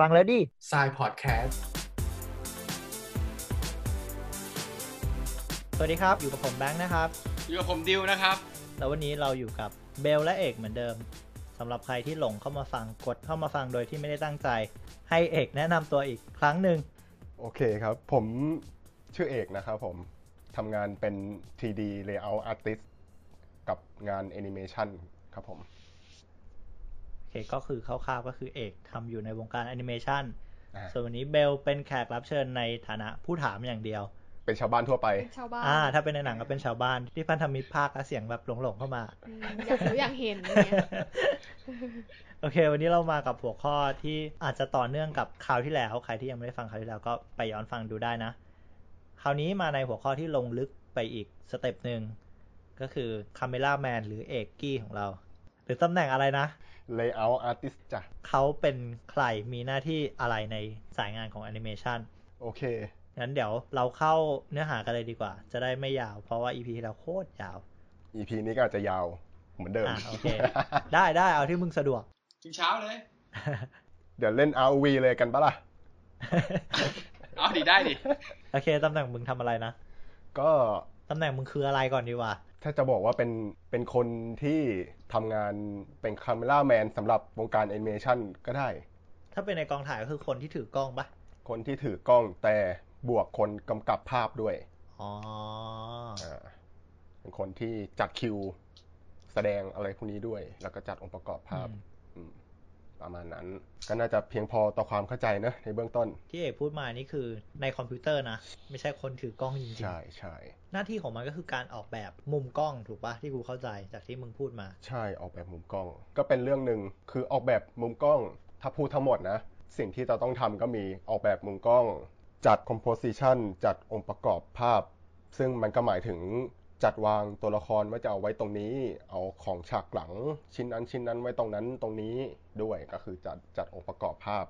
ฟังแล้วดิทรายพอดแคสต์ สวัสดีครับ อยู่กับผมแบงค์นะครับ อยู่กับผมดิวนะครับ แล้ววันนี้เราอยู่กับเบลและเอกเหมือนเดิมสำหรับใครที่หลงเข้ามาฟังกดเข้ามาฟังโดยที่ไม่ได้ตั้งใจ ให้เอกแนะนำตัวอีกครั้งหนึ่งโอเคครับ ผมชื่อเอกนะครับผมทำงานเป็น 3D Layout Artist กับงาน Animation ครับผมโอ เคก็คือคร่าวๆก็คือเอกทำอยู่ในวงการแอนิเมชันอ่าส่วนวันนี้เบลเป็นแขกรับเชิญในฐานะผู้ถามอย่างเดียว เป็นชาวบ้านทั่วไปเป็นชาวบ้านอ่า ถ้าเป็นในหนังก็เป็นชาวบ้านที่พันธมิตรภาคและเสียงแบบหลงๆเข้ามาอืมอยากรู้อยากเห็นอย่างเงี้ยโอเค วันนี้เรามากับหัวข้อที่อาจจะต่อเนื่องกับคราวที่แล้ว ใครที่ยังไม่ได้ฟังคราวที่แล้วก็ไปย้อนฟังดูได้นะ คราวนี้มาในหัวข้อที่ลงลึกไปอีก step หนึ่งก็คือ cameraman หรือเอกกี้ของเราห รือตำแหน่งอะไรนะ Layout Artist จ้ะเขาเป็นใครมีหน้าที่อะไรในสายงานของแอนิเมชันโอเค งั้นเดี๋ยวเราเข้าเนื้อหากันเลยดีกว่า จะได้ไม่ยาว เพราะว่า EP ที่เราโคตรยาว EP นี้ก็อาจจะยาวเหมือนเดิมอ่าโอเค ได้ได้เอาที่มึงสะดวก ถึงเช้าเลย เดี๋ยวเล่น ROV เลยกันปะล่ะ เอาดิได้ดิ โอเค ตำแหน่งมึงทำอะไรนะ ก็ตำแหน่งมึงคืออะไรก่อนดีกว่า ถ้าจะบอกว่าเป็นเป็นคนที่ทำงานเป็น cameraman สำหรับวงการแอนิเมชันก็ได้ ถ้าเป็นในกองถ่ายก็คือคนที่ถือกล้องปะคนที่ถือกล้องแต่บวกคนกำกับภาพด้วย อ๋ออ่าเป็นคนที่จัดคิว แสดงอะไรพวกนี้ด้วย แล้วก็จัดองค์ประกอบภาพอืมอืม ประมาณนั้น ก็น่าจะเพียงพอต่อความเข้าใจเนอะในเบื้องต้น ที่เอกพูดมานี่คือในคอมพิวเตอร์นะ ไม่ใช่คนถือกล้องจริงใช่ใช่ๆหน้าที่ของมันก็คือการออกแบบมุมกล้องถูกปะที่กูเข้าใจจากที่มึงพูดมา ใช่ออกแบบมุมกล้อง ก็เป็นเรื่องหนึ่งคือออกแบบมุมกล้อง ถ้าพูดทั้งหมดนะ สิ่งที่เราต้องทำก็มีออกแบบมุมกล้อง จัด composition จัดองค์ประกอบภาพ ซึ่งมันก็หมายถึง จัดวางตัวละครว่าจะเอาไว้ตรงนี้ เอาของฉากหลังชิ้นนั้นชิ้นนั้นไว้ตรงนั้นตรงนี้ด้วยก็คือจัดจัดองค์ประกอบภาพ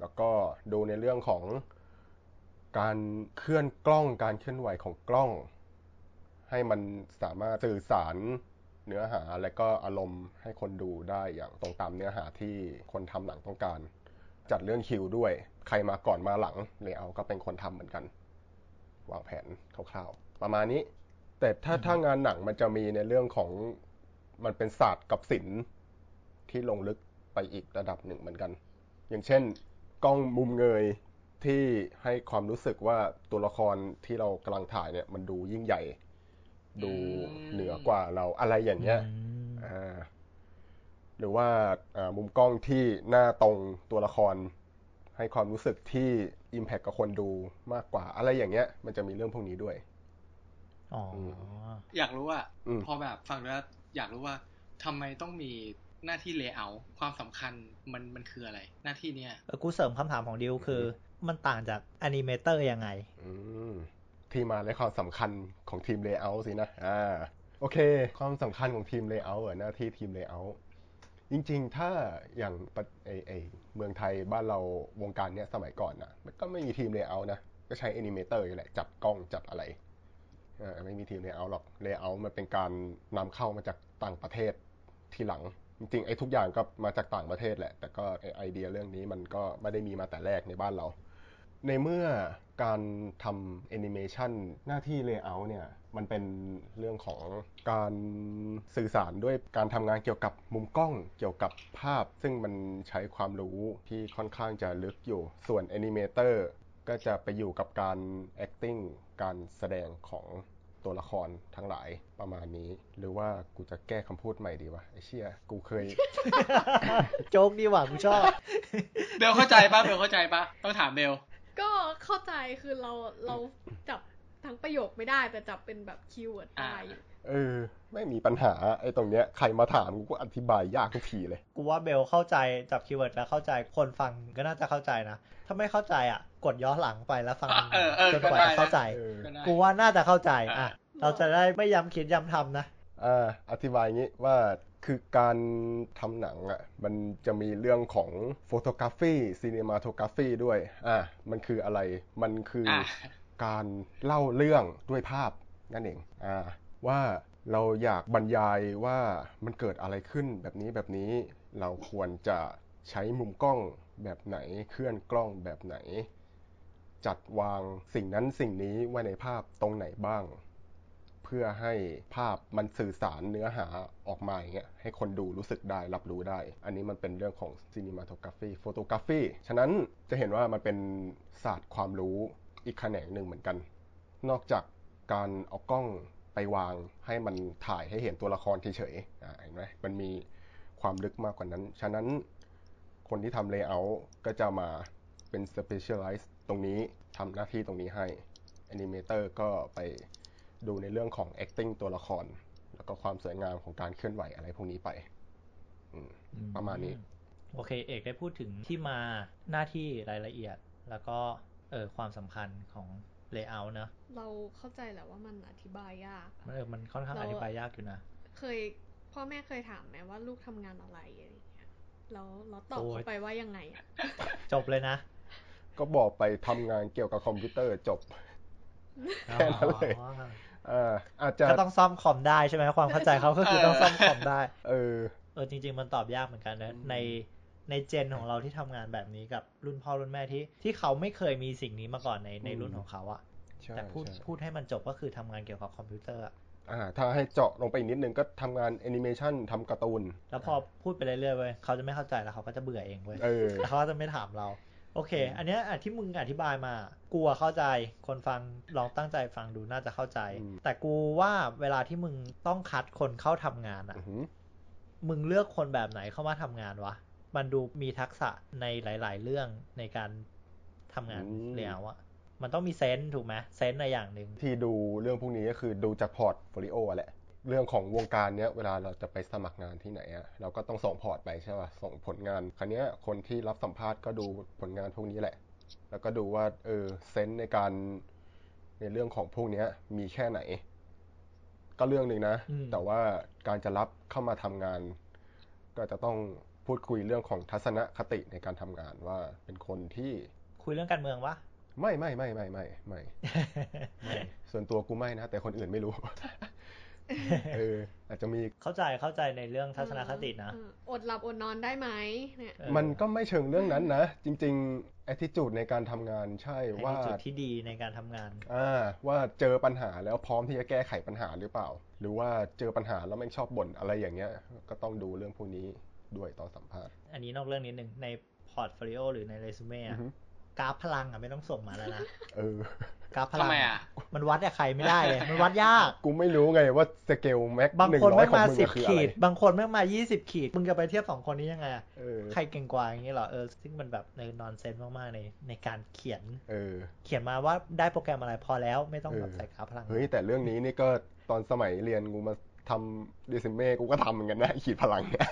แล้วก็ดูในเรื่องของการเคลื่อนกล้องการเคลื่อนไหวของกล้อง ให้มันสามารถสื่อสารเนื้อหาและก็อารมณ์ให้คนดูได้อย่างตรงตามเนื้อหาที่คนทำหนังต้องการ จัดเรื่องคิวด้วย ใครมาก่อนมาหลังเลเยอร์ก็เป็นคนทำเหมือนกัน วางแผนคร่าวๆประมาณนี้ แต่ถ้าถ้างานหนังมันจะมีในเรื่องของมันเป็นศาสตร์กับศิลป์ที่ลงลึกไปอีกระดับหนึ่งเหมือนกัน อย่างเช่น กล้องมุมเงยที่ให้ความรู้สึกว่าตัวละครที่เรากำลังถ่ายเนี่ย มันดูยิ่งใหญ่ ดูเหนือกว่าเราอะไรอย่างเงี้ยอืมอ่าหรือว่าอ่ามุมกล้องที่หน้าตรงตัวละคร ให้ความรู้สึกที่ Impact กับคนดูมากกว่าอะไรอย่างเงี้ย มันจะมีเรื่องพวกนี้ด้วย อ๋อ อยากรู้ว่าอืมพอแบบฟังแล้วอยากรู้ว่าทำไมต้องมีหน้าที่ Layout ความสำคัญมันมันคืออะไร หน้าที่เนี้ยเออกูเสริมคำถามของดิวคือ มันต่างจาก animator ยังไง อืมที่มาและความสำคัญของทีม Layout สินะอ่าโอเค ความสำคัญของทีม Layout อะหน้าที่ทีม Layout จริง ๆ ถ้าอย่างประไอไอเมืองไทยบ้านเราวงการเนี้ยสมัยก่อนนะมันก็ไม่มีทีม Layout นะ ก็ใช้ Animator อยู่แหละ จับกล้องจับอะไรอ่า ไม่มีทีม Layout หรอก Layout มันเป็นการนำเข้ามาจากต่างประเทศทีหลัง จริงๆไอ้ทุกอย่างก็มาจากต่างประเทศแหละ แต่ก็ไอ้ไอเดียเรื่องนี้มันก็ไม่ได้มีมาแต่แรกในบ้านเรา ในเมื่อการทำแอนิเมชันหน้าที่ Layout เนี่ย มันเป็นเรื่องของการสื่อสารด้วยการทำงานเกี่ยวกับมุมกล้องเกี่ยวกับภาพ ซึ่งมันใช้ความรู้ที่ค่อนข้างจะลึกอยู่ส่วนแอนิเมเตอร์ ก็จะไปอยู่กับการ acting การแสดงของตัวละครทั้งหลายประมาณนี้ หรือว่ากูจะแก้คำพูดใหม่ดีวะไอเชี่ยกูเคย โจ๊กดีหว่ากูชอบเบลเข้าใจปะเบลเข้าใจปะต้องถามเบลก็เข้าใจคือเราเราจับทั้งประโยคไม่ได้แต่จับเป็นแบบ keyword ได้อยู่ เออ ไม่มีปัญหาไอ้ตรงเนี้ยใครมาถามกูก็อธิบายยากทุกทีเลย กูว่าเบลเข้าใจจับ keyword แล้วเข้าใจคนฟังก็น่าจะเข้าใจนะ ถ้าไม่เข้าใจอะ กดย้อนหลังไปแล้วฟังเออเออจนกว่าก็ได้จะเข้าใจเออก็ได้กูว่าน่าจะเข้าใจอะอะเราจะได้ไม่ย้ำคิดย้ำทำนะอ่าอธิบายงี้ว่าคือการทำหนังอะมันจะมีเรื่องของ photography cinematography ด้วยอ่ามันคืออะไรมันคือออะการเล่าเรื่องด้วยภาพนั่นเองอ่า ว่าเราอยากบรรยายว่ามันเกิดอะไรขึ้นแบบนี้แบบนี้เราควรจะใช้มุมกล้องแบบไหนเคลื่อนกล้องแบบไหน จัดวางสิ่งนั้นสิ่งนี้ไว้ในภาพตรงไหนบ้าง เพื่อให้ภาพมันสื่อสารเนื้อหาออกมาอย่างเงี้ยให้คนดูรู้สึกได้รับรู้ได้ อันนี้มันเป็นเรื่องของ cinematography photography ฉะนั้นจะเห็นว่ามันเป็นศาสตร์ความรู้อีกแขนงหนึ่งเหมือนกัน นอกจากการเอากล้อง ไปวางให้มันถ่ายให้เห็นตัวละครเฉยๆอ่าเห็นไหมมันมีความลึกมากกว่านั้น ฉะนั้นคนที่ทำ layout ก็จะมาเป็น specialize ตรงนี้ทำหน้าที่ตรงนี้ให้ animator ก็ไปดูในเรื่องของ acting ตัวละคร แล้วก็ความสวยงามของการเคลื่อนไหวอะไรพวกนี้ไปอืมประมาณนี้ โอเค เอกได้พูดถึงที่มาหน้าที่รายละเอียด แล้วก็เออความสำคัญของ layout เนอะเราเข้าใจแหละว่ามันอธิบายยากอะมันเออมันค่อนข้างเราอธิบายยากอยู่นะ เคยพ่อแม่เคยถามไหมว่าลูกทำงานอะไรอะไรอย่างเงี้ยแล้วเราตอบโอ้ยเขาไปว่ายังไงอะจบเลยนะ ก็บอกไปทำงานเกี่ยวกับคอมพิวเตอร์จบแค่นั้นเลยอ๋ออ่าอาจจะก็ต้องซ่อมคอมได้ใช่ไหมความเข้าใจเขาก็คือต้องซ่อมคอมได้ เออ เออจริง ๆ มันตอบยากเหมือนกันนะอืมใน ใน gen ของเราที่ทำงานแบบนี้กับรุ่นพ่อรุ่นแม่ที่ที่เขาไม่เคยมีสิ่งนี้มาก่อนในในรุ่นของเขาอะใช่แต่พูดใช่พูดให้มันจบก็คือทำงานเกี่ยวกับคอมพิวเตอร์อะอ่าถ้าให้เจาะลงไปอีกนิดนึงก็ทำงานแอนิเมชันทำการ์ตูน แล้วพอพูดไปเรื่อยๆเว้ยเขาจะไม่เข้าใจแล้วเขาก็จะเบื่อเองเว้ยเออแล้วเขาก็จะไม่ถามเรา โอเค อันเนี้ยอะที่มึงอธิบายมากลัวเข้าใจ คนฟังลองตั้งใจฟังดูน่าจะเข้าใจอืมแต่กูว่าเวลาที่มึงต้องคัดคนเข้าทำงานอะอือหือมึงเลือกคนแบบไหนเข้ามาทำงานวะ มันดูมีทักษะในหลาย ๆ เรื่องในการทำงานแล้วอะมันต้องมี sense ถูกไหม sense ในอย่างหนึ่งที่ดูเรื่องพวกนี้ก็คือดูจาก portfolio แหละเรื่องของวงการเนี้ยเวลาเราจะไปสมัครงานที่ไหนอะเราก็ต้องส่งพอร์ตไปใช่ป่ะส่งผลงานครั้นี้ยคนที่รับสัมภาษณ์ก็ดูผลงานพวกนี้แหละ แล้วก็ดูว่าเออเซนส์ในการในเรื่องของพวกเนี้ยมีแค่ไหน ก็เรื่องหนึ่งนะอืมแต่ว่าการจะรับเข้ามาทำงาน ก็จะต้อง พูดคุยเรื่องของทัศนคติในการทำงานว่าเป็นคนที่คุยเรื่องการเมืองวะ ไม่ไม่ไม่ไม่ไม่ไม่ ไม่ส่วนตัวกูไม่นะ แต่คนอื่นไม่รู้ เออ อาจจะมีเข้าใจเข้าใจในเรื่องทัศนคตินะเอออดหลับอดนอนได้ไหมเนี่ย เออมันก็ไม่เชิงเรื่องนั้นนะ จริงๆ attitude ในการทำงานใช่ว่าจุดที่ดีในการทำงาน อ่าว่าเจอปัญหาแล้วพร้อมที่จะแก้ไขปัญหาหรือเปล่า หรือว่าเจอปัญหาแล้วแม่งชอบบ่นอะไรอย่างเงี้ย ก็ต้องดูเรื่องพวกนี้ ด้วยตอนสัมภาษณ์ อันนี้นอกเรื่องนิดนึงใน portfolio หรือในเรซูเม่อืออะฮึกราฟพลังอะไม่ต้องส่งมาแล้วนะเออกราฟพลัทำงไมอะมันวัดกับใครไม่ได้เลยมันวัดยาก กูไม่รู้ไงว่าสเกลแม็กบางหนึ่งคนร้อไม่ยของมามึงสิบอะคืออะขีไรดบางคนไม่มายี่สิบขีด มึงจะไปเทียบสองคนนี้ยังไงอะเออใครเก่งกว่าอย่างนี้เหรอเออซึ่งมันแบบในนอนเซนส์มากๆในในการเขียนเออเขียนมาว่าได้โปรแกรมอะไรพอแล้วไม่ต้องแบบเออใส่กราฟพลังเฮ้ยแต่เรื่องนี้นี่ก็ตอนสมัยเรียนกูมา ทำเรซูเม่กูก็ทำเหมือนกันนะขีดพลังเนี่ย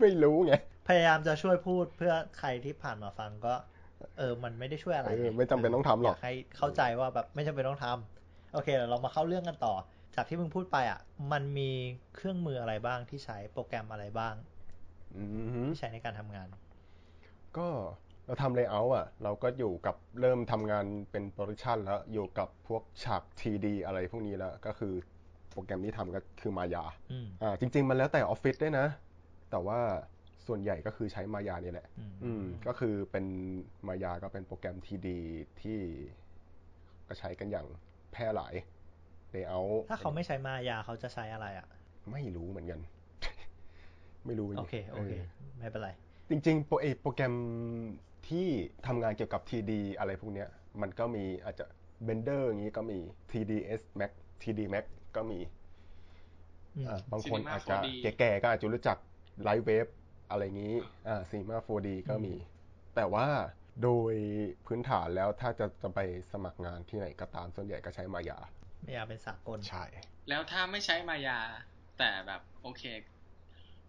ไม่รู้ไง พยายามจะช่วยพูดเพื่อใครที่ผ่านมาฟังก็ เออ มันไม่ได้ช่วยอะไรเออไม่จำเป็นต้องทำหรอกยากให้เข้าใจว่าแบบไม่จำเป็นต้องทำโอเคเดี๋ยวเรามาเข้าเรื่องกันต่อ จากที่มึงพูดไปอะ มันมีเครื่องมืออะไรบ้างที่ใช้โปรแกรมอะไรบ้างอือหือที่ใช้ในการทำงาน ก็ เราทำ layout อะ เราก็อยู่กับเริ่มทำงานเป็น production แล้วอยู่กับพวกฉาก TD อะไรพวกนี้แล้ว ก็คือโปรแกรมที่ทำก็คือมายาอืม อ่าจริง ๆ มันแล้วแต่ออฟฟิศด้วยนะ แต่ว่าส่วนใหญ่ก็คือใช้มายานี่แหละ อืม อืมก็คือเป็นมายาก็เป็นโปรแกรม TD ที่ก็ใช้กันอย่างแพร่หลายเลเยอร์ ถ้าเขาไม่ใช้มายาเขาจะใช้อะไรอะ ไม่รู้เหมือนกัน ไม่รู้จริงโอเค โอเค ไม่เป็นไร จริงๆโปรเอโปรแกรม ที่ทำงานเกี่ยวกับ TD อะไรพวกเนี้ยมันก็มีอาจจะ Blender อย่างนี้ก็มี TDS Max TD Max ก็มีอืมอ่าบางคน Cinema อาจจะ 4D แก่ๆก็อาจจะรู้จัก Light Wave อะไรงี้อ่า Cinema 4D ก็มี แต่ว่าโดยพื้นฐานแล้วถ้าจะจะไปสมัครงานที่ไหนก็ตามส่วนใหญ่ก็ใช้มายา มายาเป็นสากล ใช่ แล้วถ้าไม่ใช้มายา แต่แบบโอเค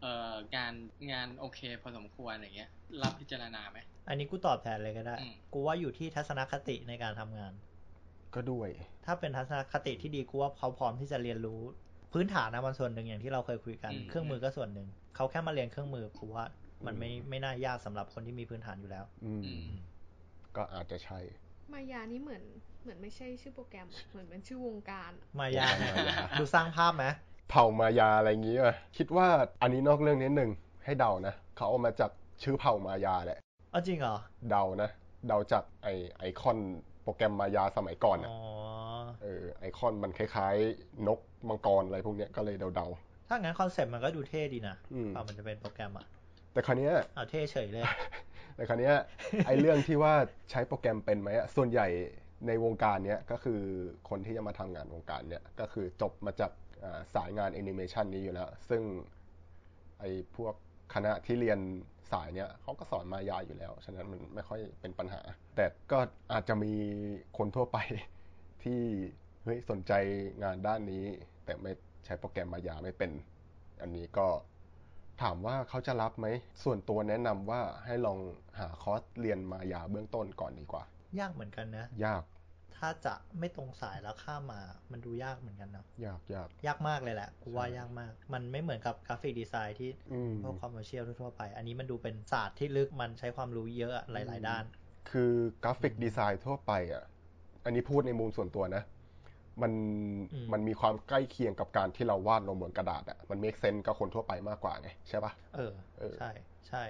เอ่องานงานโอเคพอสมควรอย่างเงี้ย รับพิจารณาไหม อันนี้กูตอบแทนเลยก็ได้อืมกูว่าอยู่ที่ทัศนคติในการทำงาน ก็ด้วย ถ้าเป็นทัศนคติที่ดีกูว่าเขาพร้อมที่จะเรียนรู้ พื้นฐานนะมันส่วนหนึ่งอย่างที่เราเคยคุยกันอืมเครื่องมือก็ส่วนหนึ่ง เขาแค่มาเรียนเครื่องมือกูว่ามันไม่ไม่น่ายากสำหรับคนที่มีพื้นฐานอยู่แล้ว อืมอืมก็อาจจะใช่ มายานี่เหมือนเหมือนไม่ใช่ชื่อโปรแกรมอะเหมือนเป็นชื่อวงการอะมายามายา ดูสร้างภาพไหมเผ่ามายาอะไรอย่างงี้ป่ะคิดว่าอันนี้นอกเรื่องนิดหนึ่งให้เดานะเขาเอามาจากชื่อเผ่ามายาแหละ อ๋อจริงเหรอ เดานะ เดาจากไอไอคอนโปรแกรมมายาสมัยก่อนอะอ๋อเออไอคอนมันคล้ายๆ นกมังกรอะไรพวกเนี้ยก็เลยเดาถ้างั้นคอนเซ็ปต์มันก็ดูเท่ดีนะอืมพอมันจะเป็นโปรแกรมอะๆแต่คราวเนี้ย เอาเท่เฉยเลย แต่คราวเนี้ย ไอเรื่องที่ว่าใช้โปรแกรมเป็นไหมอะส่วนใหญ่ในวงการเนี้ยก็คือคนที่จะมาทำงานวงการเนี้ยก็คือจบมาจากอ่าสายงานแอนิเมชันนี้อยู่แล้ว ซึ่งไอพวกคณะที่เรียน สายเนี้ยเขาก็สอนมายาอยู่แล้ว ฉะนั้นมันไม่ค่อยเป็นปัญหา แต่ก็อาจจะมีคนทั่วไปที่เฮ้ยสนใจงานด้านนี้ แต่ไม่ใช้โปรแกรมมายาไม่เป็น อันนี้ก็ถามว่าเขาจะรับไหม ส่วนตัวแนะนำว่าให้ลองหาคอร์สเรียนมายาเบื้องต้นก่อนดีกว่า ยากเหมือนกันนะ ยาก ถ้าจะไม่ตรงสายแล้วข้ามมา มันดูยากเหมือนกันเนาะยากยากยากมากเลยแหละกูว่าใช่ยากมาก มันไม่เหมือนกับ graphic design ที่อืมพวก commercial ทั่วๆไป อันนี้มันดูเป็นศาสตร์ที่ลึกมันใช้ความรู้เยอะอะหลาย ๆ ด้าน คือ graphic design ทั่วไปอะ อันนี้พูดในมุมส่วนตัวนะ มันอืมมันมีความใกล้เคียงกับการที่เราวาดลงบนกระดาษอะมัน make sense กับคนทั่วไปมากกว่าไงใช่ปะเออเออใช่ใช่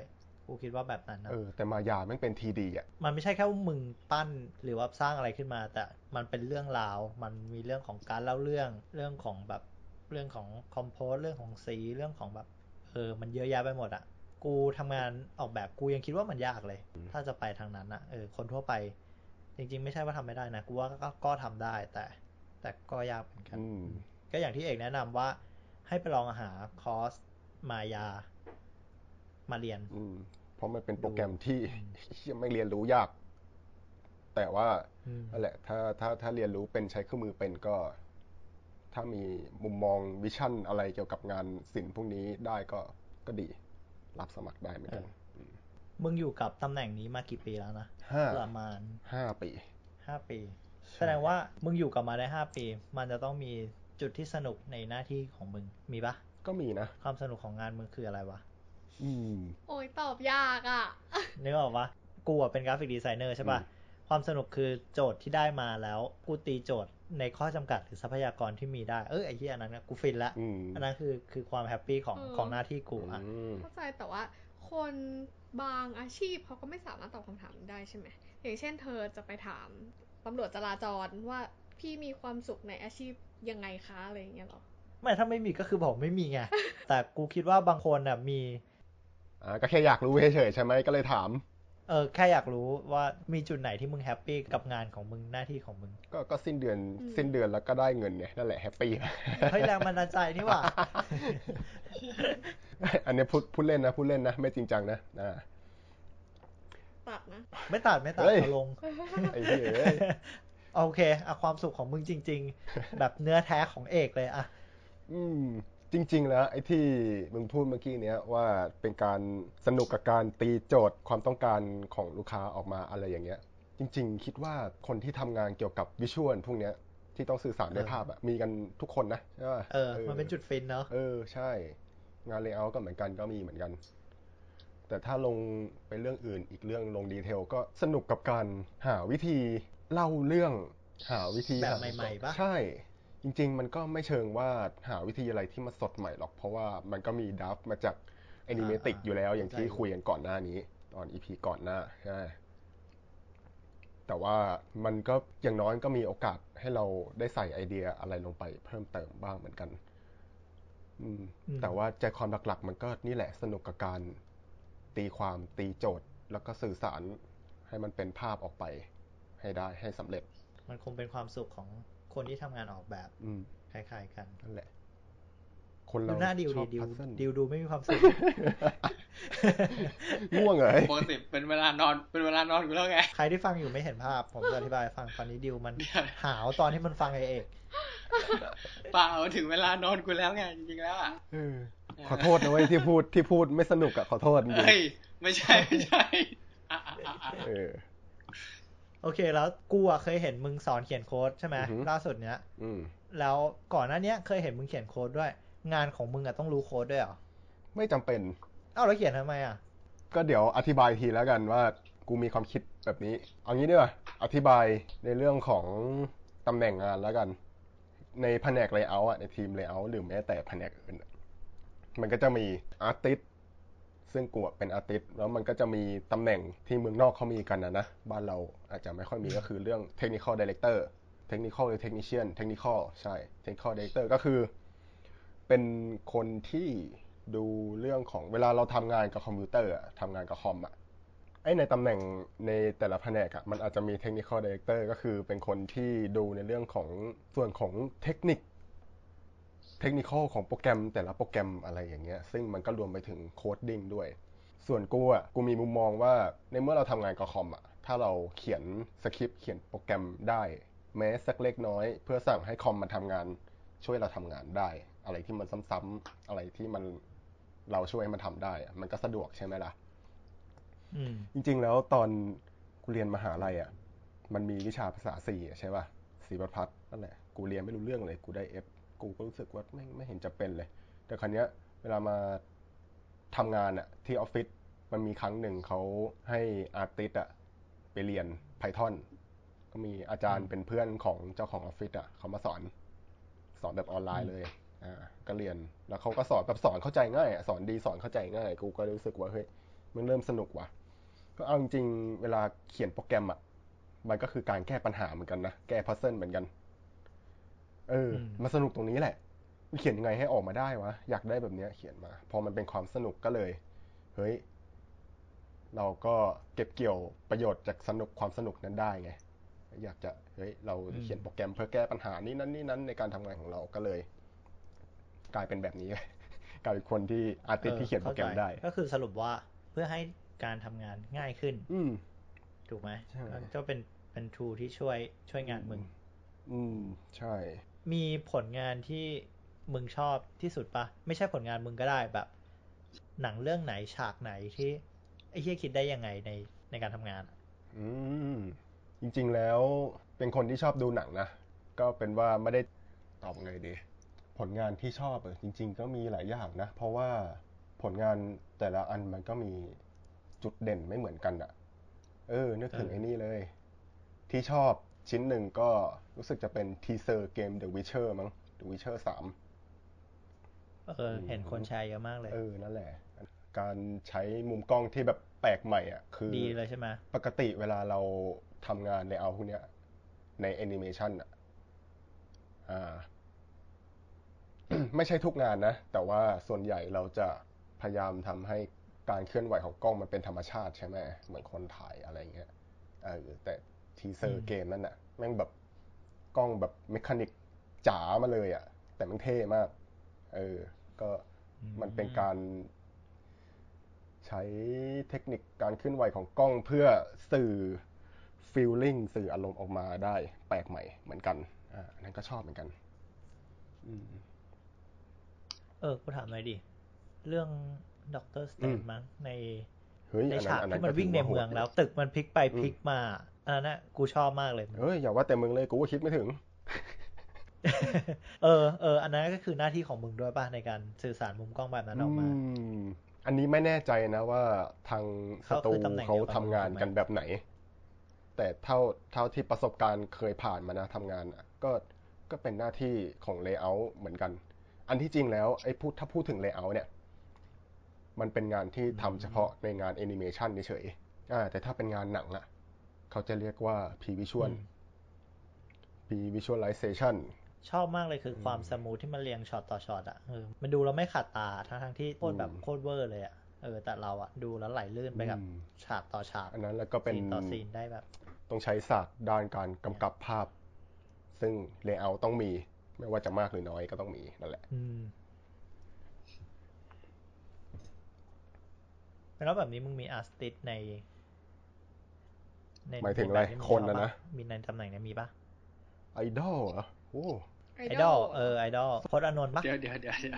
กูคิดว่าแบบนั้นนะเออแต่มายาแม่งเป็นทีดีอะมันไม่ใช่แค่ว่ามึงปั้นหรือว่าสร้างอะไรขึ้นมา แต่มันเป็นเรื่องราว มันมีเรื่องของการเล่าเรื่องเรื่องของแบบเรื่องของคอมโพสเรื่องของสีเรื่องของแบบเออมันเยอะแยะไปหมดอะกูทำงานออกแบบกูยังคิดว่ามันยากเลย ถ้าจะไปทางนั้นอะเออคนทั่วไป จริง ๆ ไม่ใช่ว่าทำไม่ได้นะกูว่าก็ก็ทำได้แต่ แต่ก็ยากเหมือนกันอืมก็อย่างที่เอกแนะนำว่า ให้ไปลองหาคอร์สมายา มาเรียน อืมเพราะมันเป็นโปรแกรมที่ยังไม่เรียนรู้ยาก แต่ว่าอืมนั่นแหละ ถ้าถ้าถ้าเรียนรู้เป็นใช้เครื่องมือเป็นก็ ถ้ามีมุมมองวิชั่นอะไรเกี่ยวกับงานศิลป์พวกนี้ได้ก็ก็ดี รับสมัครได้เหมือนกันมึงอยู่กับตำแหน่งนี้มากี่ปีแล้วนะห้าประมาณห้าปีห้าปี แสดงว่ามึงอยู่กับมาได้ห้าปี มันจะต้องมีจุดที่สนุกในหน้าที่ของมึงมีปะก็มีนะ ความสนุกของงานมึงคืออะไรวะ อืมโอ้ยตอบยากอะนึกออกปะกูอะเป็น graphic designer ใช่ปะอืมความสนุกคือโจทย์ที่ได้มาแล้ว กูตีโจทย์ในข้อจำกัดหรือทรัพยากรที่มีได้ เออไอ้ที่อันนั้นนะกูฟินละอืมอันนั้นคือคือความ happy ของเออของหน้าที่กูอะอืมเข้าใจแต่ว่าคนบางอาชีพเขาก็ไม่สามารถตอบคำถามนี้ได้ใช่ไหมอย่างเช่นเธอจะไปถามตำรวจจราจรว่าพี่มีความสุขในอาชีพยังไงคะอะไรอย่างเงี้ยเหรอ ไม่ถ้าไม่มีก็คือบอกไม่มีไง แต่กูคิดว่าบางคนอะมี อ่าก็แค่อยากรู้เฉยๆใช่ไหมก็เลยถาม เออแค่อยากรู้ว่ามีจุดไหนที่มึง happy กับงานของมึงหน้าที่ของมึง ก็ก็สิ้นเดือนอืมสิ้นเดือนแล้วก็ได้เงินเนี่ยนั่นแหละ happy เฮ้ยแรงบันดาลใจนี่หว่า อันนี้พูดพูดเล่นนะพูดเล่นนะไม่จริงจังนะอ่าตัดนะไม่ตัดไม่ตัดเฮ้ย เอาลง ไอ้เหี้ยเอ้ยโอเคเอาความสุขของมึงจริง ๆ แบบเนื้อแท้ของเอกเลยอะอืม จริง ๆ แล้วไอ้ที่มึงพูดเมื่อกี้เนี้ยว่าเป็นการสนุกกับการตีโจทย์ความต้องการของลูกค้าออกมาอะไรอย่างเงี้ย จริง ๆ คิดว่าคนที่ทำงานเกี่ยวกับวิชวลพวกเนี้ยที่ต้องสื่อสารด้วยภาพอะมีกันทุกคนนะใช่ป่ะเออ มันเป็นจุดฟินเนาะเออใช่ งาน layout ก็เหมือนกันก็มีเหมือนกัน แต่ถ้าลงไปเรื่องอื่นอีกเรื่องลง detail ก็สนุกกับการหาวิธีเล่าเรื่องหาวิธีแบบหาใหม่ๆปะใช่ จริง ๆ มันก็ไม่เชิงว่าหาวิธีอะไรที่มันสดใหม่หรอก เพราะว่ามันก็มีดับมาจาก animatic อยู่แล้วอย่างที่คุยกันก่อนหน้านี้ ตอนอีพีก่อนหน้าใช่แต่ว่ามันก็อย่างน้อยก็มีโอกาสให้เราได้ใส่ไอเดียอะไรลงไปเพิ่มเติมบ้างเหมือนกัน อืมอืมแต่ว่าใจความหลักๆ มันก็นี่แหละสนุกกับการตีความตีโจทย์ แล้วก็สื่อสารให้มันเป็นภาพออกไป ให้ได้ให้สำเร็จ มันคงเป็นความสุขของ คนที่ทำงานออกแบบอืมคล้ายๆกันนั่นแหละ คนดูเราหน้าดิวชดิอบดิวพัซเซิลดิวดูไม่มีความสุขง่วงเหรอเฮ้ยปกติเป็นเวลานอนเป็นเวลานอนกูแล้วไงใครที่ฟังอยู่ไม่เห็นภาพ ผมจะอธิบายให้ฟังตอนนี้ดิวมันหาวตอนที่มันฟังไอเอกเปล่าถึงเวลานอนกูแล้วไงจริงๆแล้วอะเออขอโทษนะเว้ยที่พูดที่พูดไม่สนุกอะขอโทษจริงเฮ้ยไม่ใช่ไม่ใช่ โอเค แล้วกูอะเคยเห็นมึงสอนเขียนโค้ดใช่ไหมอือหือล่าสุดเนี้ยอืมแล้วก่อนหน้าเนี้ยเคยเห็นมึงเขียนโค้ดด้วย งานของมึงอะต้องรู้โค้ดด้วยเหรอไม่จำเป็นเอ้าแล้วเขียนทำไมอะก็เดี๋ยวอธิบายทีแล้วกันว่ากูมีความคิดแบบนี้ เอางี้ดีกว่าอธิบายในเรื่องของตำแหน่งงานแล้วกัน ในแผนก layout อะในทีม layout หรือแม้แต่แผนกอื่นอะมันก็จะมี artist ซึ่งกูอะเป็นอาร์ติสต์แล้วมันก็จะมีตำแหน่งที่เมืองนอกเขามีกันนะนะบ้านเราอาจจะไม่ค่อยมีก็คือเรื่อง technical director technical หรือ technician technical ใช่ technical director ก็คือ เป็นคนที่ดูเรื่องของเวลาเราทำงานกับคอมพิวเตอร์ทำงานกับคอมอะไอในตำแหน่งในแต่ละแผนกอะมันอาจจะมี technical director ก็คือเป็นคนที่ดูในเรื่องของส่วนของเทคนิค เทคนิคของโปรแกรมแต่ละโปรแกรมอะไรอย่างเงี้ยซึ่งมันก็รวมไปถึง coding ด้วย ส่วนกูอะกูมีมุมมองว่าในเมื่อเราทำงานกับคอมอะถ้าเราเขียนสคริปต์เขียนโปรแกรมได้ แม้สักเล็กน้อย เพื่อสั่งให้คอมมันทำงาน ช่วยเราทำงานได้ อะไรที่มันซ้ำๆอะไรที่มันเราช่วยให้มันทำได้อะมันก็สะดวกใช่ไหมล่ะอืมจริง ๆ แล้วตอนกูเรียนมหาลัยอะ มันมีวิชาภาษาสี่อะใช่ป่ะสี่บรรทัดนั่นแหละ กูเรียนไม่รู้เรื่องเลย กูได้เอฟ กูก็รู้สึกว่าไม่ไม่เห็นจะเป็นเลย แต่ครั้เนี้ย เวลามาทำงานอะที่ออฟฟิศมันมีครั้งหนึ่งเขาให้อาร์ติสอะไปเรียน Python ก็มีอาจารย์เป็นเพื่อนของเจ้าของออฟฟิศอะเขามาสอน สอนแบบออนไลน์เลยอ่าก็เรียนแล้วเขาก็สอนแบบสอนเข้าใจง่ายอะสอนดีสอนเข้าใจง่าย กูก็รู้สึกว่าเฮ้ยมันเริ่มสนุกว่ะก็เอาจริงๆเวลาเขียนโปรแกรมอะมันก็คือการแก้ปัญหาเหมือนกันนะแก้พัซเซิลเหมือนกัน เอออืมมันสนุกตรงนี้แหละ เขียนยังไงให้ออกมาได้วะ อยากได้แบบเนี้ย เขียนมา พอมันเป็นความสนุกก็เลย เฮ้ย เราก็เก็บเกี่ยวประโยชน์จากสนุกความสนุกนั้นได้ไง อยากจะ เฮ้ย เราเขียนโปรแกรมเพื่อแก้ปัญหานี้นั้นนี่นั้นในการทำงานของเรา ก็เลย กลายเป็นแบบนี้กลายเป็นคนที่อาร์ติสที่เขียนโปรแกรมได้ ก็คือสรุปว่าเพื่อให้การทำงานง่ายขึ้น อืมถูกไหมใช่ก็เป็นเป็นทูที่ช่วยช่วยงานมึง อืม ใช่ มีผลงานที่มึงชอบที่สุดปะไม่ใช่ผลงานมึงก็ได้แบบ หนังเรื่องไหนฉากไหนที่ไอ้เฮียคิดได้ยังไงในในการทำงานอะอืมจริง ๆแล้วเป็นคนที่ชอบดูหนังนะ ก็เป็นว่าไม่ได้ตอบไงดีผลงานที่ชอบเออจริง ๆ ก็มีหลายอย่างนะ เพราะว่าผลงานแต่ละอันมันก็มีจุดเด่นไม่เหมือนกันอะเออ นึกถึงไอ้นี่เลย ที่ชอบ ชิ้นหนึ่งก็รู้สึกจะเป็นทีเซอร์เกม The Witcher มั้ง The Witcher 3เออ เห็นคนแชร์เยอะมากเลย เออ นั่นแหละ การใช้มุมกล้องที่แบบแปลกใหม่อะ คือ ดีเลยใช่ไหมปกติเวลาเราทำงานในเอาพวกเนี้ย ในแอนิเมชันอะ อ่า ไม่ใช่ทุกงานนะ แต่ว่าส่วนใหญ่เราจะพยายามทำให้การเคลื่อนไหวของกล้องมันเป็นธรรมชาติใช่ไหม เหมือนคนถ่ายอะไรเงี้ย เออ แต่ ทีเซออืร์มเกมนั่นน่ะแม่งแบบกล้องแบบ mechanic จ๋ามาเลยอะแต่มันเท่มาก เออ ก็มันเป็นการใช้เทคนิคการเคลื่อนไหวของกล้องเพื่อสื่อ feeling สื่ออารมณ์ออกมาได้แปลกใหม่เหมือนกัน อ่าอันนั้นก็ชอบเหมือนกันอืมเออกูถามหน่อยดิ เรื่องด็อกเตอร์สเตอืนมมั้งในเฮ้ยในอันนั้ฉานกอันนั้ที่นมันก็วิ่งถืในว่าโหดเมืองแล้ว ตึกมันพลิกไปพลิกมา อันนั้นน่ะกูชอบมากเลยเฮ้ยอย่าว่าแต่มึงเลยกูก็คิดไม่ถึง เออเอออันนั้นก็คือหน้าที่ของมึงด้วยป่ะในการสื่อสารมุมกล้องแบบนั้นออกมาอืมอันนี้ไม่แน่ใจนะว่าทางสเขาตูคือตำแหน่งเขาเดียวกับทำงานมึงถูกไหมกันแบบไหน แต่เท่าเท่าที่ประสบการณ์เคยผ่านมานะทำงานอะก็ก็เป็นหน้าที่ของเลเยอร์เหมือนกัน อันที่จริงแล้วไอ้พูดถ้าพูดถึงเลเยอร์เนี่ย มันเป็นงานที่ทำเฉพาะในงานแอนิเมชันเฉยๆอ่าแต่ถ้าเป็นงานหนังอะ เขาจะเรียกว่า previsual อืม previsualization ชอบมากเลยคือความ smooth ที่มันเรียงช็อตต่อช็อตอะเออมันดูแล้วไม่ขัดตาทั้งทั้งๆที่โคตรแบบอืมโคตรเวอร์เลยอะเออแต่เราอะดูแล้วไหลลื่นไปกับอืมฉากต่อฉากอันนั้นแล้วก็เป็นซีนต่อซีนได้แบบ ต้องใช้ศาสตร์ด้านการกำกับภาพ ซึ่ง layout ต้องมี ไม่ว่าจะมากหรือน้อยก็ต้องมีนั่นแหละอืมแล้วแบบนี้มึงมีอาร์ติสใน ในหมายถึงอะไรในแบบที่มึงคนชอบนะปนะ มีในตำแหน่งเนี้ยมีปะไอดอลเหรอโอ้ไอไอดดออลลเออไอดอลพจน์อานนท์ปะเดี๋ยวเดี๋ยวเดี๋ยวเดี๋ยว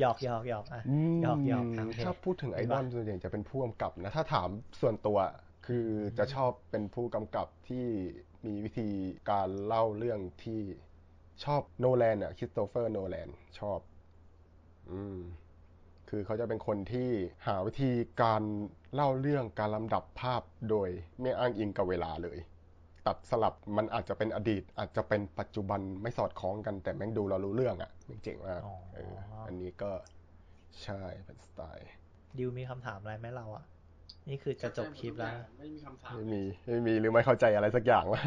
หยอกหยอกหยอกอะหยอกหยอกอะโอเคถ้าพูดถึงไอมีดปะอลส่วนใหญ่จะเป็นผู้กำกับนะ ถ้าถามส่วนตัวคือจะชอบเป็นผู้กำกับที่มีวิธีการเล่าเรื่องที่ชอบโนแลนอะคริสโตเฟอร์โนแลนชอบ อืม คือเขาจะเป็นคนที่หาวิธีการเล่าเรื่องการลำดับภาพโดยไม่อ้างอิงกับเวลาเลย ตัดสลับมันอาจจะเป็นอดีต อาจจะเป็นปัจจุบันไม่สอดคล้องกันแต่แม่งดูเรารู้เรื่องอะ่ะแม่งเจ๋งมากอ๋อเอออันนี้ก็ใช่เป็นสไตล์ดิวมีคำถามอะไรไหมเราอะนี่คือจะจบคลิปแล้ว ไม่มีคำถาม ไม่มี ไม่มี หรือไม่เข้าใจอะไรสักอย่างวะ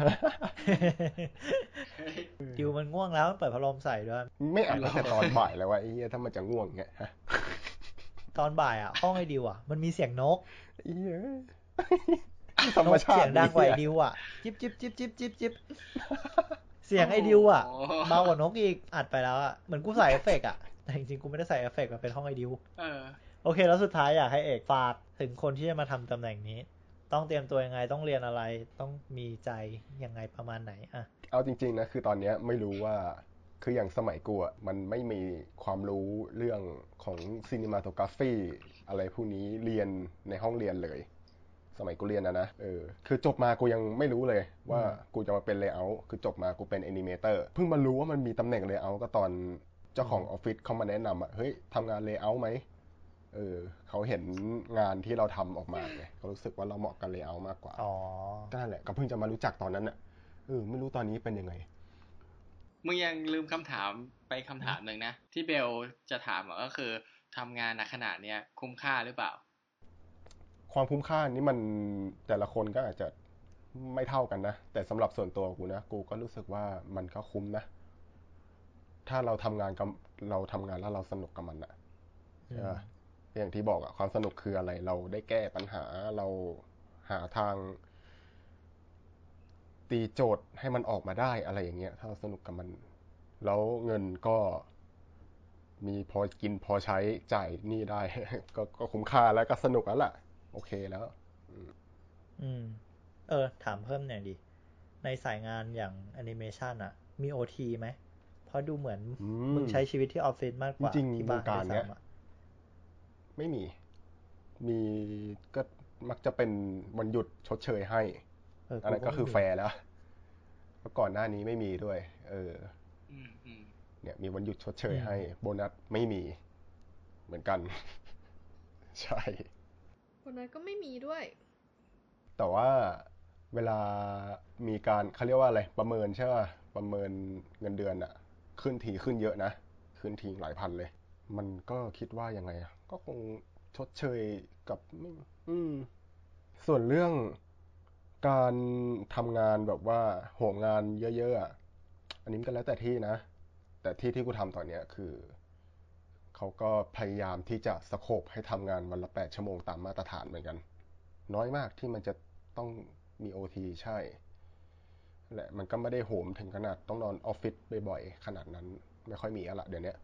เฮ้ยดิวมันง่วงแล้วเปิดพัดลมใส่ด้วย ไม่อ่านตั้งแต่ตอนบ่ายแล้วว่าไอ้เหี้ยถ้ามันจะง่วงเงี้ยฮะ ตอนบ่ายอะ ห้องไอ้ดิวอะ มันมีเสียงนกไอ้เหี้ยธรรมชาติเสียงดังกว่าไอ้ดิวอะ จิบจิบจิบจิบจิบจิบเสียงไอ้ดิวอะเบากว่านกอีกอัดไปแล้วอะ เหมือนกูใส่เอฟเฟกต์อะ แต่จริงๆ กูไม่ได้ใส่เอฟเฟกต์มันเป็นห้องไอ้ดิวเออโอเค แล้วสุดท้ายอยากให้เอกฝากถึงคนที่จะมาทำตำแหน่งนี้ ต้องเตรียมตัวยังไงต้องเรียนอะไร ต้องมีใจยังไงประมาณไหนอะเอาจริง ๆ นะ คือตอนเนี้ยไม่รู้ว่า คืออย่างสมัยกูอะมันไม่มีความรู้เรื่องของ cinematography อะไรพวกนี้เรียนในห้องเรียนเลย สมัยกูเรียนนะนะเออคือจบมากูยังไม่รู้เลย ว่าอืมกูจะมาเป็น layout คือจบมากูเป็น animator เพิ่งมารู้ว่ามันมีตำแหน่ง layout ก็ตอนเจ้าของออฟฟิศเขามาแนะนำอะเฮ้ยทำงาน layout ไหมเออเขาเห็นงานที่เราทำออกมาไงเขารู้สึกว่าเราเหมาะกับ layout มากกว่าอ๋อก็นั่นแหละก็เพิ่งจะมารู้จักตอนนั้นน่ะเออไม่รู้ตอนนี้เป็นยังไง มึงยังลืมคำถามไปคำถามหนึ่งนะ ที่เบลจะถามอะก็คือทำงานหนักขนาดเนี้ยคุ้มค่าหรือเปล่า ความคุ้มค่านี่มันแต่ละคนก็อาจจะไม่เท่ากันนะ แต่สำหรับส่วนตัวกูนะ กูก็รู้สึกว่ามันก็คุ้มนะ ถ้าเราทำงานกับเราทำงานแล้วเราสนุกกับมันอะอืมใช่ปะอย่างที่บอกอะความสนุกคืออะไร เราได้แก้ปัญหาเราหาทาง ตีโจทย์ให้มันออกมาได้อะไรอย่างเงี้ย ถ้าเราสนุกกับมัน แล้วเงินก็มีพอกินพอใช้จ่ายหนี่ได้ก็ก็คุ้มค่าแล้วก็สนุกแล้วล่ะ โอเคแล้ว อืม เออ ถามเพิ่มหน่อยดิในสายงานอย่างแอนิเมชันอะมีโอทีไหมเพราะดูเหมือนอืมมึงใช้ชีวิตที่ออฟฟิศมากกว่าจริงๆที่บ้านวงการเนี้ยด้วยซ้ำอะไม่มี มีก็มักจะเป็นวันหยุดชดเชยให้เอออันนั้นก็คือแฟร์แล้วเพราะก่อนหน้านี้ไม่มีด้วย เอออืมอืมเนี่ย มีวันหยุดชดเชยให้ โบนัสไม่มี เหมือนกัน ใช่คนนั้นก็ไม่มีด้วย แต่ว่าเวลามีการเขาเรียกว่าอะไร ประเมินใช่ป่ะประเมินเงินเดือนอะขึ้นทีขึ้นเยอะนะ ขึ้นทีหลายพันเลย มันก็คิดว่ายังไงอะก็คงชดเชยกับไม่อืม ส่วนเรื่อง การทำงานแบบว่าโหมงานเยอะๆอะอันนี้มันก็แล้วแต่ที่นะ แต่ที่ที่กูทำตอนเนี้ยคือเขาก็พยายามที่จะสโคบให้ทำงานวันละแปดชั่วโมงตามมาตรฐานเหมือนกัน น้อยมากที่มันจะต้องมีโอทีใช่แหละมันก็ไม่ได้โหมถึงขนาดต้องนอนออฟฟิศบ่อยๆขนาดนั้น ไม่ค่อยมีอะละเดี๋ยวนี้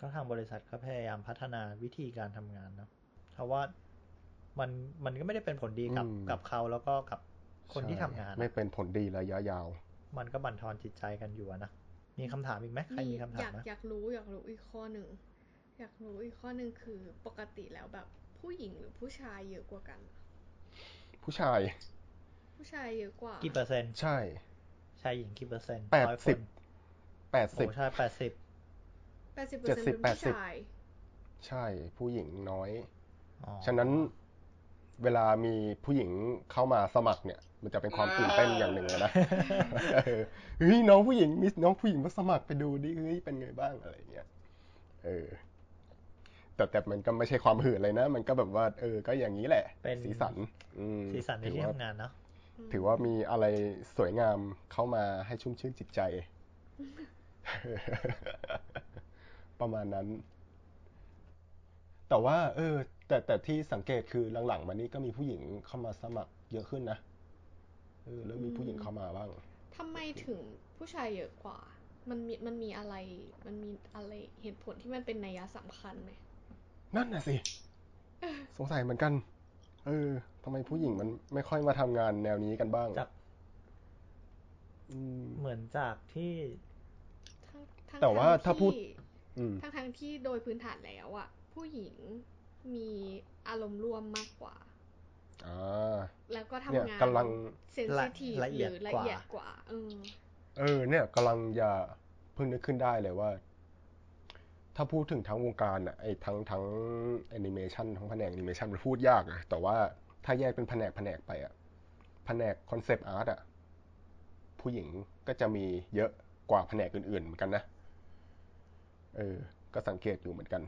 ก็ทางบริษัทก็พยายามพัฒนาวิธีการทำงานเนาะเพราะว่า มันมันก็ไม่ได้เป็นผลดีกับอืมกับเขาแล้วก็กับคนที่ทำงานใช่ไม่อะเป็นผลดีระยะยาว มันก็บั่นทอนจิตใจกันอยู่อะนะมีคำถามอีกไหมใครมีคำถาอยามกไหมอยากรู้อยากรู้อีกข้อหนึ่งอยากรู้อีกข้อหนึ่งคือปกติแล้วแบบผู้หญิงหรือผู้ชายเยอะกว่ากัน ผู้ชาย ผู้ชายเยอะกว่ากี่เปอร์เซ็นต์ใช่ชายหญิงกี่เปอร์เซ็นต์แปดร้อยคสิบนแปดสิบโอ้ใช่แปดสิบแปดสิบเปอร์เซ็นต์เป็นแปดผู้สิบชาย ใช่ผู้หญิงน้อยอ๋อฉะนั้น เวลามีผู้หญิงเข้ามาสมัครเนี่ย มันจะเป็นความตื่นเต้นอย่างหนึ่งเลยนะเออเฮ้ยน้องผู้หญิงมีน้องผู้หญิงมาสมัครไปดูดิเฮ้ยเป็นไงบ้างอะไรอย่างเงี้ยเออ แต่แต่มันก็ไม่ใช่ความหื่นเลยนะ มันก็แบบว่า เออ ก็อย่างนี้แหละเป็นสีสัน อืมสีสันในถือที่ว่าทำงานเนาะถือว่ามีอะไรสวยงามเข้ามาให้ชุ่มชื่นจิตใจ ประมาณนั้น แต่ว่า เออ แต่แต่ที่สังเกตคือหลังๆมานี้ก็มีผู้หญิงเข้ามาสมัครเยอะขึ้นนะเออเริ่มมีผู้หญิงเข้ามาบ้างทำไมถึงผู้ชายเยอะกว่า มันมีมันมีอะไร มันมีอะไรเหตุผลที่มันเป็นนัยสำคัญไหมนั่นน่ะสิสงสัยเหมือนกัน เออทำไมผู้หญิงมันไม่ค่อยมาทำงานแนวนี้กันบ้างจากอืมเหมือนจากที่ทั้งทั้งแต่ว่าทั้งถ้าพูดที่อืมทั้งทั้งที่โดยพื้นฐานแล้วอะ ผู้หญิงมีอารมณ์ร่วมมากกว่าอ่าแล้วก็เนี่ยทำงานกำลังเซนซิทีฟละหเอียดรือละกว่าเอียดกว่าเออเออ เนี่ยกำลังจะเพิ่งนึกขึ้นได้เลยว่า ถ้าพูดถึงทั้งวงการอะไอ้ทั้งทั้งแอนิเมชันทั้งแผนกแอนิเมชันมันพูดยากนะแต่ว่าถ้าแยกเป็นแผนกแผนกไปอะแผนก concept art อะผู้หญิงก็จะมีเยอะกว่าแผนกอื่นๆเหมือนกันนะ เออ ก็สังเกตอยู่เหมือนกัน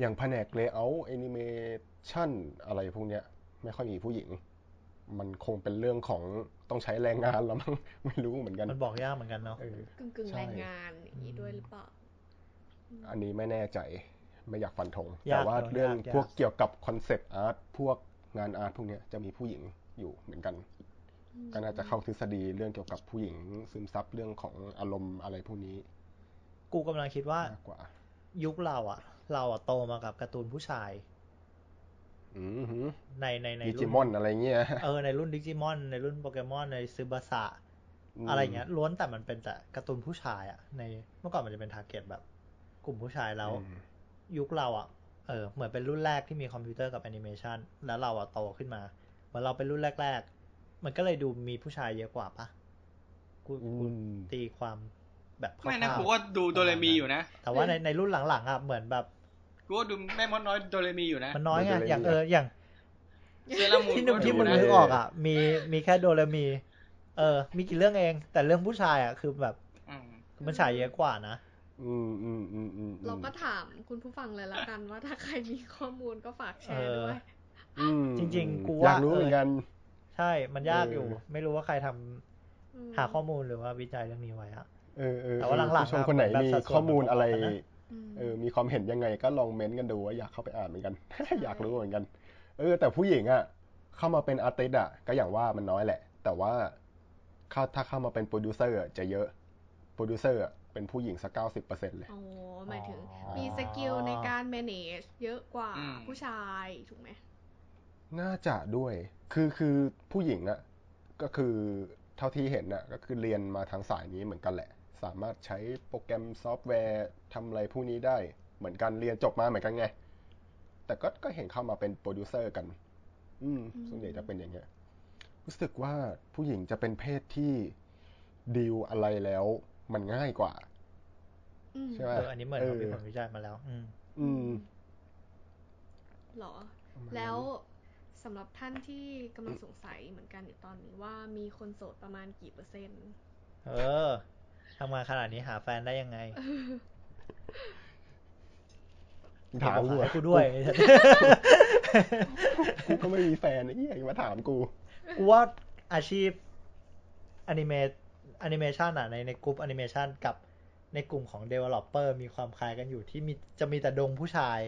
อย่างแผนก layout animation อะไรพวกเนี้ย ไม่ค่อยมีผู้หญิง มันคงเป็นเรื่องของต้องใช้แรงงานแล้วมั้งไม่รู้เหมือนกัน มันบอกยากเหมือนกันเนาะเออกึ่งกึ่งๆใช่แรงงานอย่างนี้ด้วยหรือเปล่า อันนี้ไม่แน่ใจไม่อยากฟันธงยากแต่ว่าเนอะเรื่องยากยากพวกเกี่ยวกับคอนเซปต์อาร์ตพวกงานอาร์ตพวกเนี้ยจะมีผู้หญิงอยู่เหมือนกันก็น่าจะเข้าทฤษฎีเรื่องเกี่ยวกับผู้หญิงซึมซับเรื่องของอารมณ์อะไรพวกนี้ กูกำลังคิดว่ามากกว่ายุคเราอะเราอะโตมากับการ์ตูนผู้ชายอือหือในในในรุ่จิมอนอะไรเงี้ยเออในรุ่นดิจิมอน ในรุ่นโปเกมอนในซึบาสะอะไรเงี้ยล้วนแต่มันเป็นแต่การ์ตูนผู้ชายอะในเมื่อก่อนมันจะเป็น target แบบ กลุ่มผู้ชายแล้วอืมยุคเราอะเออเหมือนเป็นรุ่นแรกที่มีคอมพิวเตอร์กับแอนิเมชันแล้วเราอะโตขึ้นมาเหมือนเราเป็นรุ่นแรก ๆ มันก็เลยดูมีผู้ชายเยอะกว่าปะกูอืกูมตีความ แบบคไม่นะร่าวๆกูก็ดูโดเรมีอยู่นะ แต่ว่าในในรุ่นหลังๆอะเหมือนแบบกูก็ดูแม่มดน้อยโดเรมีอยู่นะ มันน้อยไงโดเรมีอย่างเอออย่างเซรามูนที่นึกก็ที่ดูมึงนะนึกออกอะ มีมีแค่โดเรมี เออ มีกี่เรื่องเอง แต่เรื่องผู้ชายอะคือแบบอืมมันฉายเยอะกว่านะอืมอืมอืมอืมเราก็ถามคุณผู้ฟังเลยละกันว่าถ้าใครมีข้อมูลก็ฝากแชร์เออด้วยอืมจริง ๆ กูอยากว่ารู้เหมือนกัน ใช่มันยากอยู่เออไม่รู้ว่าใครทำมหาข้อมูลหรือว่าวิจัยเรื่องนี้ไว้อะ เออเออแต่ว่าหลังๆผู้ชมคนไหนแบบมีสัดส่วนข้อมูลอะไรมันพอๆกันนะมเออมีความเห็นยังไงก็ลองเม้นต์กันดูว่าอยากเข้าไปอ่านเหมือนกัน อยากรู้เหมือนกัน เออ แต่ผู้หญิงอะเข้ามาเป็น artist อะก็อย่างว่ามันน้อยแหละ แต่ว่าเข้าถ้าเข้ามาเป็นโปรดิวเซอร์อะจะเยอะโปรดิวเซอร์อะเป็นผู้หญิงสักเก้าสิบเปอร์เซ็นต์เลยอ๋อหมายถึงอ๋อมี skill ในการ manage เยอะกว่าอืมผู้ชายถูกไหมน่าจะด้วย คือคือผู้หญิงอะก็คือเท่าที่เห็นอะก็คือเรียนมาทางสายนี้เหมือนกันแหละ สามารถใช้โปรแกรมซอฟต์แวร์ทำอะไรพวกนี้ได้ เหมือนกันเรียนจบมาเหมือนกันไง แต่ก็ก็เห็นเข้ามาเป็นโปรดิวเซอร์กัน อืมอืมส่วนใหญ่จะเป็นอย่างเงี้ย รู้สึกว่าผู้หญิงจะเป็นเพศที่ดีลอะไรแล้วมันง่ายกว่าอืมใช่ไหมเอออันนี้เหมือนเขามีผลวิจัยมาแล้ว อืม อืมหรอประมาณนั้นแล้วสำหรับท่านที่กำลังสงสัยเหมือนกันอยู่ตอนนี้ว่ามีคนโสดประมาณกี่เปอร์เซ็นต์ เออ ทำงานขนาดนี้หาแฟนได้ยังไงถามกูบอกอะให้กูด้วยกูก็ไม่มีแฟนไอ้เหี้ยอย่ามาถามกู กูว่าอาชีพ animate แอนิเมชันอะในในกลุ่มแอนิเมชันกับในกลุ่มของ Developer มีความคล้ายกันอยู่ที่มีจะมีแต่ดงผู้ชาย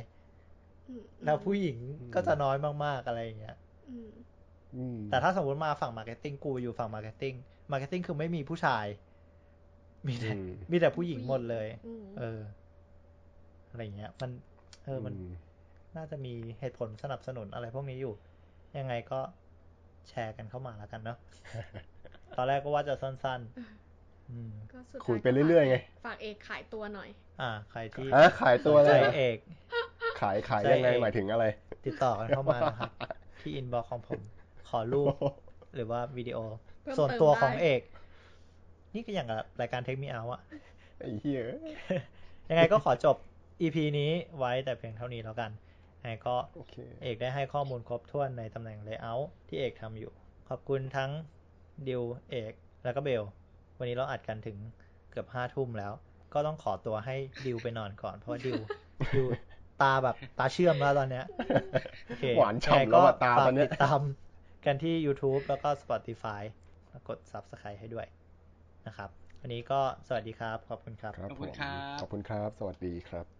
อืมแล้วผู้หญิงอืมก็จะน้อยมาก ๆ อะไรอย่างเงี้ยอืมอืมแต่ถ้าสมมติมาฝั่ง marketing กูอยู่ฝั่ง marketing marketing คือไม่มีผู้ชาย มีแต่อืมมีแต่ผู้หญิงหมดเลยอืมเออ อะไรอย่างเงี้ย มัน เออ มันมน่าจะมีเหตุผลสนับสนุนอะไรพวกนี้อยู่ ยังไงก็แชร์กันเข้ามาแล้วกันเนาะ ตอนแรกก็ว่าจะสั้นๆอืมก็สุดท้ายคุยไปเรื่อยๆไง ฝากเอกขายตัวหน่อย อ่า ใครที่สนใจฮะขายตัวเลยเหรอเอก ขายขายใจยังไงเอกหมายถึงอะไร ติดต่อกันเข้ามานะครับที่ inbox ของผม ขอรูปหรือว่าวิดีโอเพิ่มส่วนตัวเติมได้ของเอก นี่ก็อย่างกับรายการเทคมีเอาอะไอ้เหี้ยยังไงก็ขอจบ EP นี้ไว้แต่เพียงเท่านี้แล้วกันยังไงก็โอเคเอกได้ให้ข้อมูลครบถ้วนในตำแหน่ง Layout ที่เอกทำอยู่ ขอบคุณทั้งดิวเอกแล้วก็เบล วันนี้เราอัดกันถึงเกือบห้าทุ่มแล้ว ก็ต้องขอตัวให้ดิวไปนอนก่อนเพราะว่าดิวดิวตาแบบตาเชื่อมแล้วตอนเนี้ยโอเคหวานฉ่ำแล้วอะตาตอนเนี้ยฝกติดตามกันที่ YouTube แล้วก็ Spotify แล้วกด Subscribe ให้ด้วย นะครับ วันนี้ก็สวัสดีครับ ขอบคุณครับครับขอบคุณผมครับ ขอบคุณครับ สวัสดีครับ